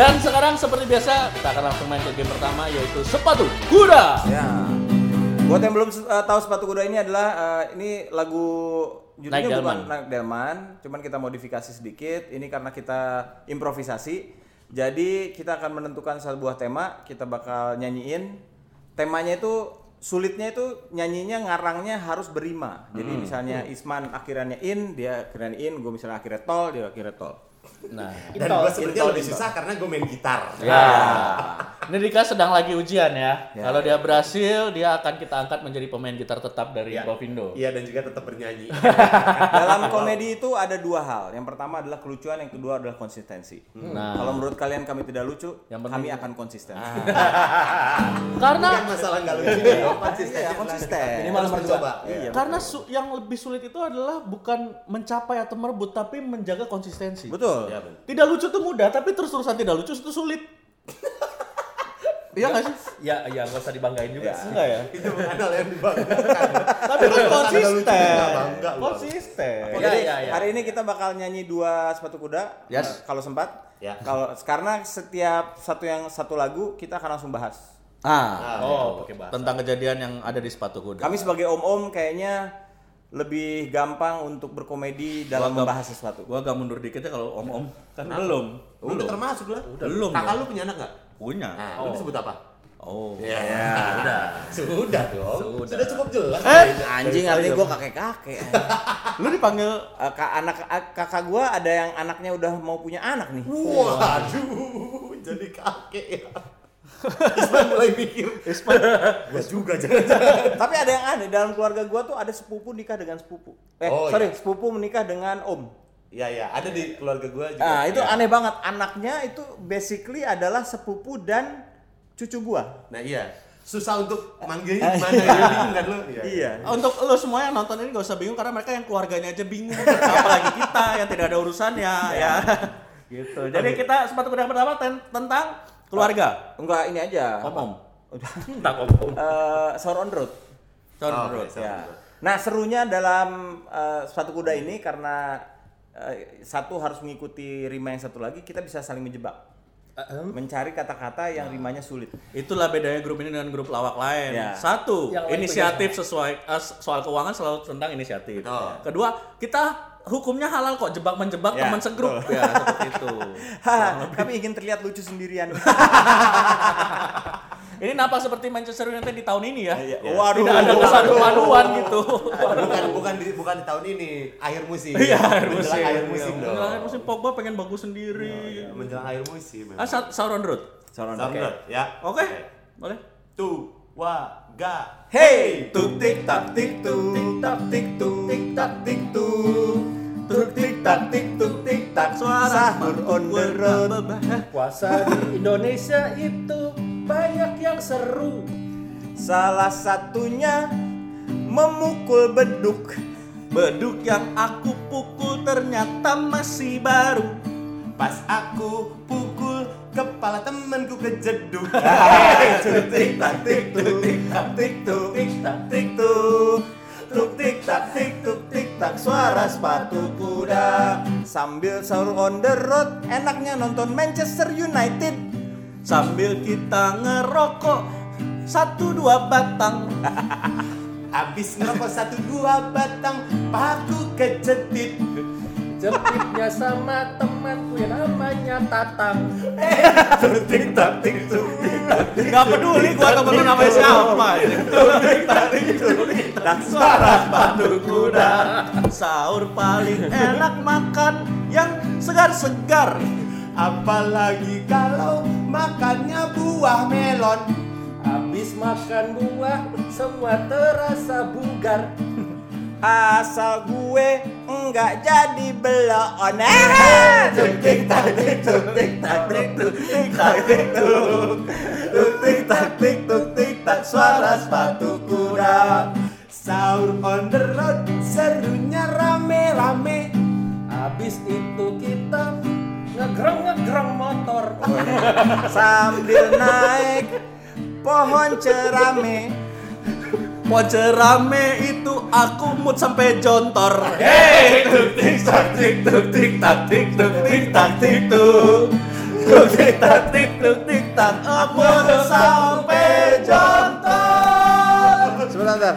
Dan sekarang seperti biasa kita akan langsung main ke game pertama yaitu sepatu kuda. Ya. Buat yang belum uh, tahu sepatu kuda ini adalah uh, ini lagu judulnya Naik bukan Delman. Naik Delman, cuman kita modifikasi sedikit. Ini karena kita improvisasi. Jadi kita akan menentukan sebuah tema, kita bakal nyanyiin. Temanya itu sulitnya itu nyanyinya ngarangnya harus berima. Jadi Hmm. misalnya Isman akhirannya in, dia akhirannya in, gue misalnya akhirnya tol, dia akhirnya tol. Nah, Dan gue sebenarnya lebih intol. susah karena gue main gitar. ya. Ini Dika sedang lagi ujian ya. Ya. Kalau dia berhasil, dia akan kita angkat menjadi pemain gitar tetap dari Iya. Provindo. Iya dan juga tetap bernyanyi. Dalam komedi itu ada dua hal. Yang pertama adalah kelucuan, yang kedua adalah konsistensi. Nah. Kalau menurut kalian kami tidak lucu, Yang penting- kami akan konsisten. Karena Bukan masalah nggak lucu ya, konsisten. Iya, konsisten. Ini malah mencoba. Iya. karena su- yang lebih sulit itu adalah bukan mencapai atau merebut tapi menjaga konsistensi. Betul. Iya, betul. Tidak lucu itu mudah, tapi terus-terusan tidak lucu itu sulit. Iya nggak sih? Ya, ya nggak usah dibanggain juga. sih. Enggak ya? Itu bukan hal yang dibanggakan. Tapi kan konsisten. bangga. Konsisten. Iya, Jadi iya, iya. hari ini kita bakal nyanyi dua sepatu kuda. Yes. eh, kalau sempat. Ya. Kalau karena setiap satu yang satu lagu kita akan langsung bahas. Ah, Oh, pakai bahasa. tentang kejadian yang ada di sepatu kuda. Kami sebagai om-om kayaknya lebih gampang untuk berkomedi dalam Gua gak- membahas sesuatu. Gua agak mundur dikit ya kalau om-om. Kan belum. Udah termasuk lah. Belum, Kakak lu punya anak nggak? Punya. Nah, lu disebut apa? Oh. Ya, sudah. Sudah dong. Sudah, cukup jelas. Eh, Anjing artinya gua kakek-kakek. Lu dipanggil Eh, kak anak kakak gua ada yang anaknya udah mau punya anak nih. Waduh, jadi kakek ya. Isman mulai mikir. Isman, gua juga jangan-jangan. Tapi ada yang aneh dalam keluarga gua tuh ada sepupu nikah dengan sepupu. Eh, Oh, sorry, iya. sepupu menikah dengan om. Iya, iya, ada di keluarga gua juga. Ah, itu Ya. aneh banget. Anaknya itu basically adalah sepupu dan cucu gua. Nah, iya. Susah untuk manggilnya gimana ya, bingung kan lu? Iya. untuk lo semua yang nonton ini gak usah bingung karena mereka yang keluarganya aja bingung. Apalagi kita yang tidak ada urusannya ya. gitu. Jadi kita sepatu kuda pertama ten- tentang keluarga. Enggak ini aja. Om-om. Udah. Entah om. Eh, Sour on road. Sorry, Oh, bro. oke, sorry. Ya. Nah, serunya dalam eh, sepatu kuda ini karena eh, satu harus mengikuti rima yang satu lagi, kita bisa saling menjebak. Mencari kata-kata yang rimanya sulit. Itulah bedanya grup ini dengan grup lawak lain. Ya. Satu, Yang lain inisiatif sesuai eh, soal keuangan selalu tentang inisiatif. Betul. Kedua, kita hukumnya halal kok jebak menjebak Ya, teman segrup ya seperti itu. Kami ingin terlihat lucu sendirian. Ini nampak seperti Manchester United di tahun ini ya. Iya. Ya. Waduh. Tidak ada kepaduan gitu. bukan bukan di bukan di tahun ini, akhir musim. Iya, akhir Menjelang musim. akhir musim Iya, dong. menjelang akhir musim Pogba pengen bagus sendiri. Menjelang akhir musim. Ah, Sa- Sauron Road. Sour on Sound road. good, ya. Oke. Boleh. Tuh, wa, ga. Hey, tuk tik tak tik tuk tik tak tik tuk tik tak tik tuk tuk tik tak tik tuk tik tak Suara sahur on the road. Puasa di Indonesia itu banyak yang seru. Salah satunya memukul beduk. Beduk yang aku pukul ternyata masih baru. Pas aku pukul kepala temanku kejeduk. Tuk tik tak tik tuk tik tak tik tuk tik tak tik tuk tuk tik tak tik tuk tik tak suara sepatu kuda sambil sahur on the road enaknya nonton Manchester United Sambil kita ngerokok satu dua batang. Abis ngerokok satu dua batang, paku kejedit. Jepitnya sama temanku yang namanya Tatang. tuk tik tak tik tuk tik tak tik Gak peduli gua temen lu namanya siapa. tak suara sepatu kuda Sahur paling enak makan yang segar-segar. Apalagi kalau makannya buah melon. Habis makan buah, semua terasa bugar. asal gue enggak jadi belon eh tuk tik tak tik tuk tik tak tik tuk tik tak tik tuk tuk tik tak tik tuk tik tak suara sepatu kuda Sahur on the road, serunya rame-rame. Habis itu kita ngegreng-ngegreng motor. sambil naik pohon cerame Pojok rame itu aku mood sampai jontor. Hey, tuk tik tak tik tuk tik tak tik tuk tik tak tik tuk tuk tik tak tik tuk tik tak aku sampai jontor Sebentar, sebentar.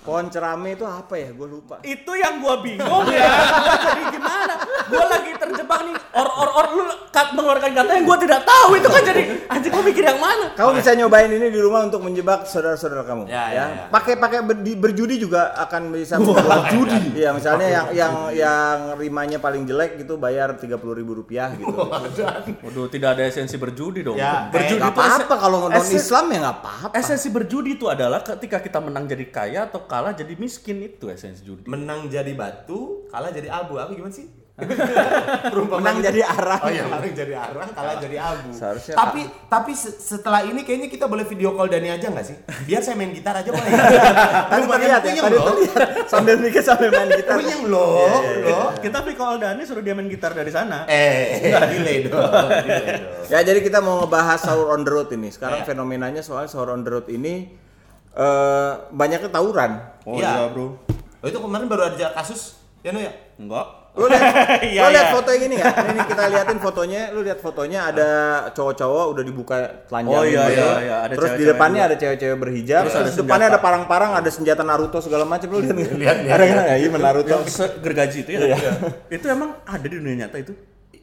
Pohon cerame itu apa ya? Gue lupa. itu yang gua bingung ya jadi gimana gua lagi terjebak nih or or or lu kat mengeluarkan kata yang gua tidak tahu itu kan jadi anjing gua mikir yang mana Kamu bisa nyobain ini di rumah untuk menjebak saudara-saudara kamu. Ya, ya, ya. Pakai pakai ber- di- berjudi juga akan bisa membuat judi. Iya, misalnya yang yang yang rimanya paling jelek gitu bayar tiga puluh ribu rupiah gitu. waduh tidak ada esensi berjudi dong Ya, berjudi esen- apa-apa kalau non Islam ya nggak apa-apa. esensi berjudi itu adalah ketika kita menang jadi kaya atau kalah jadi miskin itu esensi judi Menang jadi batu, kalah jadi abu. Apa gimana sih? Menang jadi arang. Oh iya, menang jadi arang, kalah jadi abu. Seharusnya- tapi tapi se- setelah ini kayaknya kita boleh video call Dani aja nggak sih? Biar saya main gitar aja boleh. Tadi terlihat ya, tadi loh. terlihat sambil mikir sambil main gitar. Puyeng loh, loh. kita call Dani suruh dia main gitar dari sana Eh, dong. delay dong. Ya jadi kita mau ngebahas sahur on the road ini. Sekarang Ya. fenomenanya soal sahur on the road ini eh banyaknya tawuran. oh Iya. iya bro Oh itu kemarin baru ada kasus, ya no ya? enggak Lu lihat, Iya, lu lihat iya. foto yang ini nggak? Ini kita liatin fotonya. Lu lihat fotonya ada cowok-cowok udah dibuka telanjang. Oh, iya, gitu. iya, iya. Ada Terus di cewek-cewek depannya juga. ada cewek-cewek berhijab. Terus Terus, ada di depannya ada parang-parang, ada senjata Naruto segala macam. Lu lihat? Lihat, Ada kan? Ya, iya Naruto. yang segergaji itu ya Iya. itu emang ada di dunia nyata itu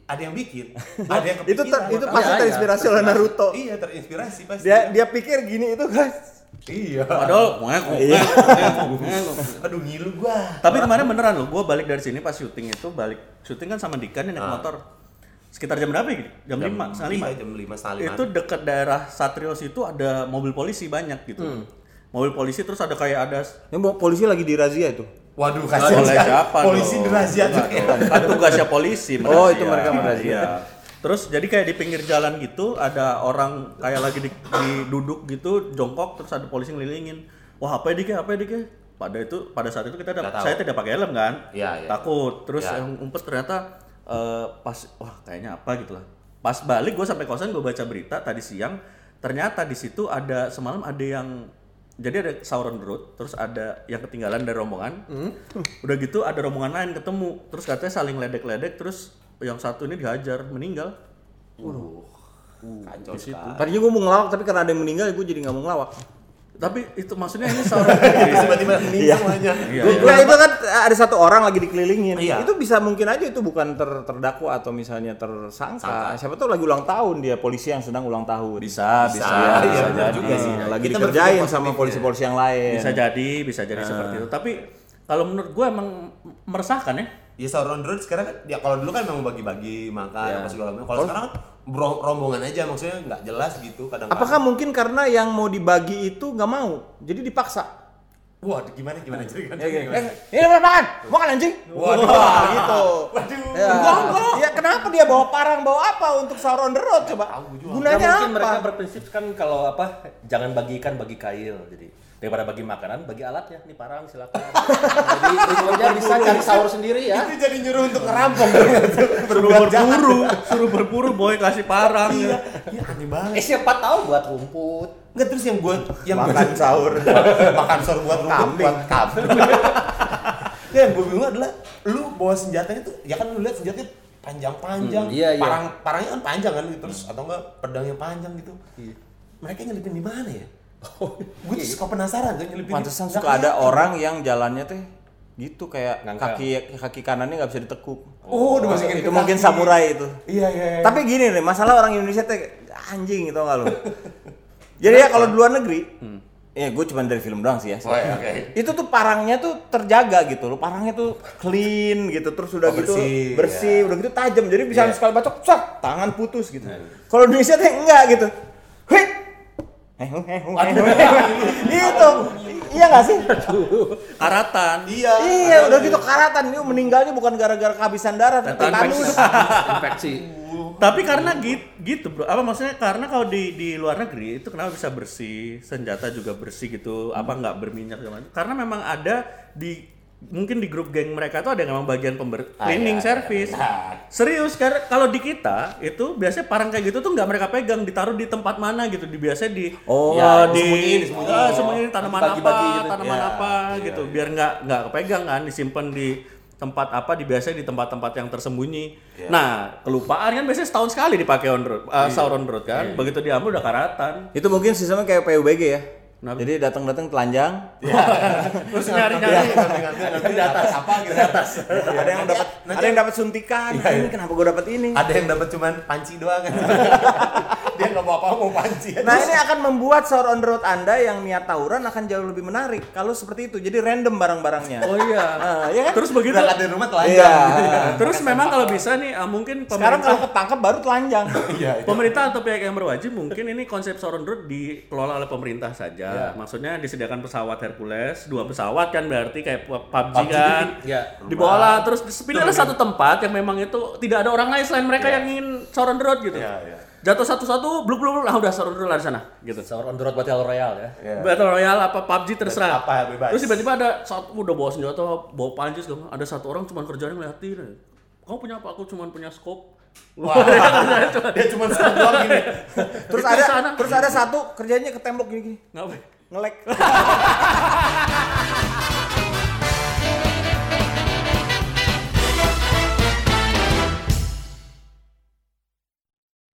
Ada yang bikin, ada yang itu ter, itu pasti Iya, terinspirasi oleh Naruto. Iya, terinspirasi pasti. Dia dia pikir gini itu guys. Iya. padahal ngek, Iya. Aduh ngilu gua. tapi kemarin beneran loh gue balik dari sini pas syuting itu balik syuting kan sama Dika nih naik Ah. motor sekitar jam berapa ya jam lima setengah lima Iya, jam lima setengah lima. itu dekat daerah Satrios itu ada mobil polisi banyak gitu mobil polisi terus ada kayak ada Ini mau- polisi lagi dirazia itu. Waduh, Oleh kasihan. siapa Polisi dirazia tuh. kan tugasnya polisi Oh, itu mereka merazia. Iya. terus jadi kayak di pinggir jalan gitu ada orang kayak lagi di, di- duduk gitu jongkok terus ada polisi ngelilingin wah apa ya dike apa ya dike pada itu pada saat itu kita ada, saya tidak pakai helm kan Iya, iya. takut terus Iya. yang umpet ternyata eh, pas wah kayaknya apa gitu lah pas balik gue sampai kosan gue baca berita tadi siang ternyata di situ ada semalam ada yang jadi ada sahur on the road terus ada yang ketinggalan dari rombongan udah gitu ada rombongan lain ketemu terus katanya saling ledek-ledek terus yang satu ini dihajar meninggal Waduh. Kacau di situ. sekali. Tadinya gue mau ngelawak tapi karena ada yang meninggal gue jadi nggak mau ngelawak. Tapi itu maksudnya ini road. Tiba-tiba meninggal semuanya. Iya, Gue iya. kira itu kan ada satu orang lagi dikelilingin. Iya. Itu bisa mungkin aja itu bukan ter- terdakwa atau misalnya tersangka. Siapa tahu lagi ulang tahun dia polisi yang sedang ulang tahun. bisa bisa Bisa, bisa, iya, benar jadi juga sih. lagi Kita dikerjain sama ya. polisi-polisi yang lain. bisa jadi bisa jadi seperti itu tapi kalau menurut gue emang meresahkan ya Ya sahur on the road sekarang kan, ya kalau dulu kan memang bagi-bagi makan Ya. apa segala macam. Kalau sekarang kan bro- rombongan aja maksudnya nggak jelas gitu kadang Apakah mungkin karena yang mau dibagi itu nggak mau, jadi dipaksa? Wah, gimana gimana ceritanya? Ya. Gimana? Eh, ini berapa makan? Makan anjing? Waduh. Wah, gitu. Waduh. Ya. ya kenapa dia bawa parang bawa apa untuk sahur on the road coba? Tahu juga. Gunanya Nggak mungkin apa? mereka berprinsip kan kalau apa jangan bagikan bagi kail jadi daripada bagi makanan bagi alatnya nih parang silakan jadi tujuannya bisa cari sahur sendiri ya Itu jadi nyuruh untuk ngerampok dong itu. suruh berburu suruh berburu boy kasih parang Iya, iya aneh banget. eh siapa tahu buat rumput Enggak terus yang gua yang Makan sahur. makan sahur buat rumput Kambing. buat kambing. ya, yang gue bingung adalah lu bawa senjatanya tuh ya kan lu lihat senjatanya panjang-panjang. Hmm, iya, iya. Parang parangnya kan panjang kan gitu terus atau enggak pedangnya panjang gitu. Mereka nyelipin di mana ya? Gue tuh suka penasaran tuh nyelipin. Pantesan suka ada orang yang jalannya teh gitu kayak kaki kaki kanannya nggak bisa ditekuk. Oh, udah masukin itu mungkin samurai itu. Iya iya. iya. Tapi gini nih, masalah orang Indonesia teh anjing itu nggak lu? Jadi ya kalau di luar negeri, ya gue cuma dari film doang sih ya. Oh, iya, oke. Itu tuh parangnya tuh terjaga gitu loh, parangnya tuh clean gitu, terus udah Oh, gitu bersih, bersih, ya. udah gitu tajam, jadi bisa Iya. sekali bacok, sak, tangan putus gitu. Kalau di Indonesia teh enggak gitu! Itu. Iya nggak sih? Karatan. Iya. iya udah gitu karatan. Ini meninggalnya bukan gara-gara kehabisan darah Tetanus. tetanus infeksi. Tapi karena gitu, gitu bro. Apa maksudnya? Karena kalau di di luar negeri itu kenapa bisa bersih? Senjata juga bersih gitu. Apa nggak berminyak macam? Karena memang ada di mungkin di grup geng mereka tuh ada yang memang bagian pember cleaning iya, service iya. serius karena kalau di kita itu biasanya parang kayak gitu tuh nggak mereka pegang ditaruh di tempat mana gitu di biasanya di Oh, eh, di eh, sembunyiin tanaman apa Dibagi-bagi gitu. tanaman Iya, apa iya, gitu biar nggak nggak kepegang kan disimpan di tempat apa di biasanya di tempat-tempat yang tersembunyi. Nah, kelupaan kan biasanya setahun sekali dipakai on road, uh, sahur on road kan. Begitu diambil udah karatan. Itu mungkin sistemnya kayak PUBG ya. Kenapa? Jadi datang-datang telanjang, Terus nyari-nyari di atas apa gitu di atas ada yang dapat ada yang dapat suntikan. Iya, Nah, iya. ini kenapa gue dapat ini? ada yang dapat cuman panci doang dia nggak mau apa mau panci Nah ini akan membuat sahur on the road Anda yang niat tawuran akan jauh lebih menarik kalau seperti itu. Jadi random barang-barangnya. Oh iya. Nah, iya kan? Terus begitu. berangkat dari rumah telanjang Iya. Terus memang kalau bisa nih uh, mungkin Sekarang kalau ketangkep baru telanjang. iya Pemerintah atau pihak yang berwajib mungkin ini konsep Sauron Road dikelola oleh pemerintah saja. Maksudnya disediakan pesawat Hercules, dua pesawat kan berarti kayak pu- PUBG, PUBG kan. Ya. Dibawa terus pilihlah satu tempat yang memang itu tidak ada orang lain selain mereka yang ingin Sauron Road gitu. Iya, iya. Jatuh satu-satu, bluk bluk bluk, lah udah Sauron Road lah di sana gitu. Sahur on the road Battle Royale ya. Iya. Battle Royale apa PUBG terserah. Apa, bebas. Terus tiba-tiba ada satu udah bawa senjata, bawa panci segala. Ada satu orang cuma kerjanya ngeliatin. Kamu punya apa? Aku cuma punya scope. Wah, dia cuma satu doang gini Terus ada terus ada satu kerjanya ke tembok gini-gini. Ngapain? Ngelek.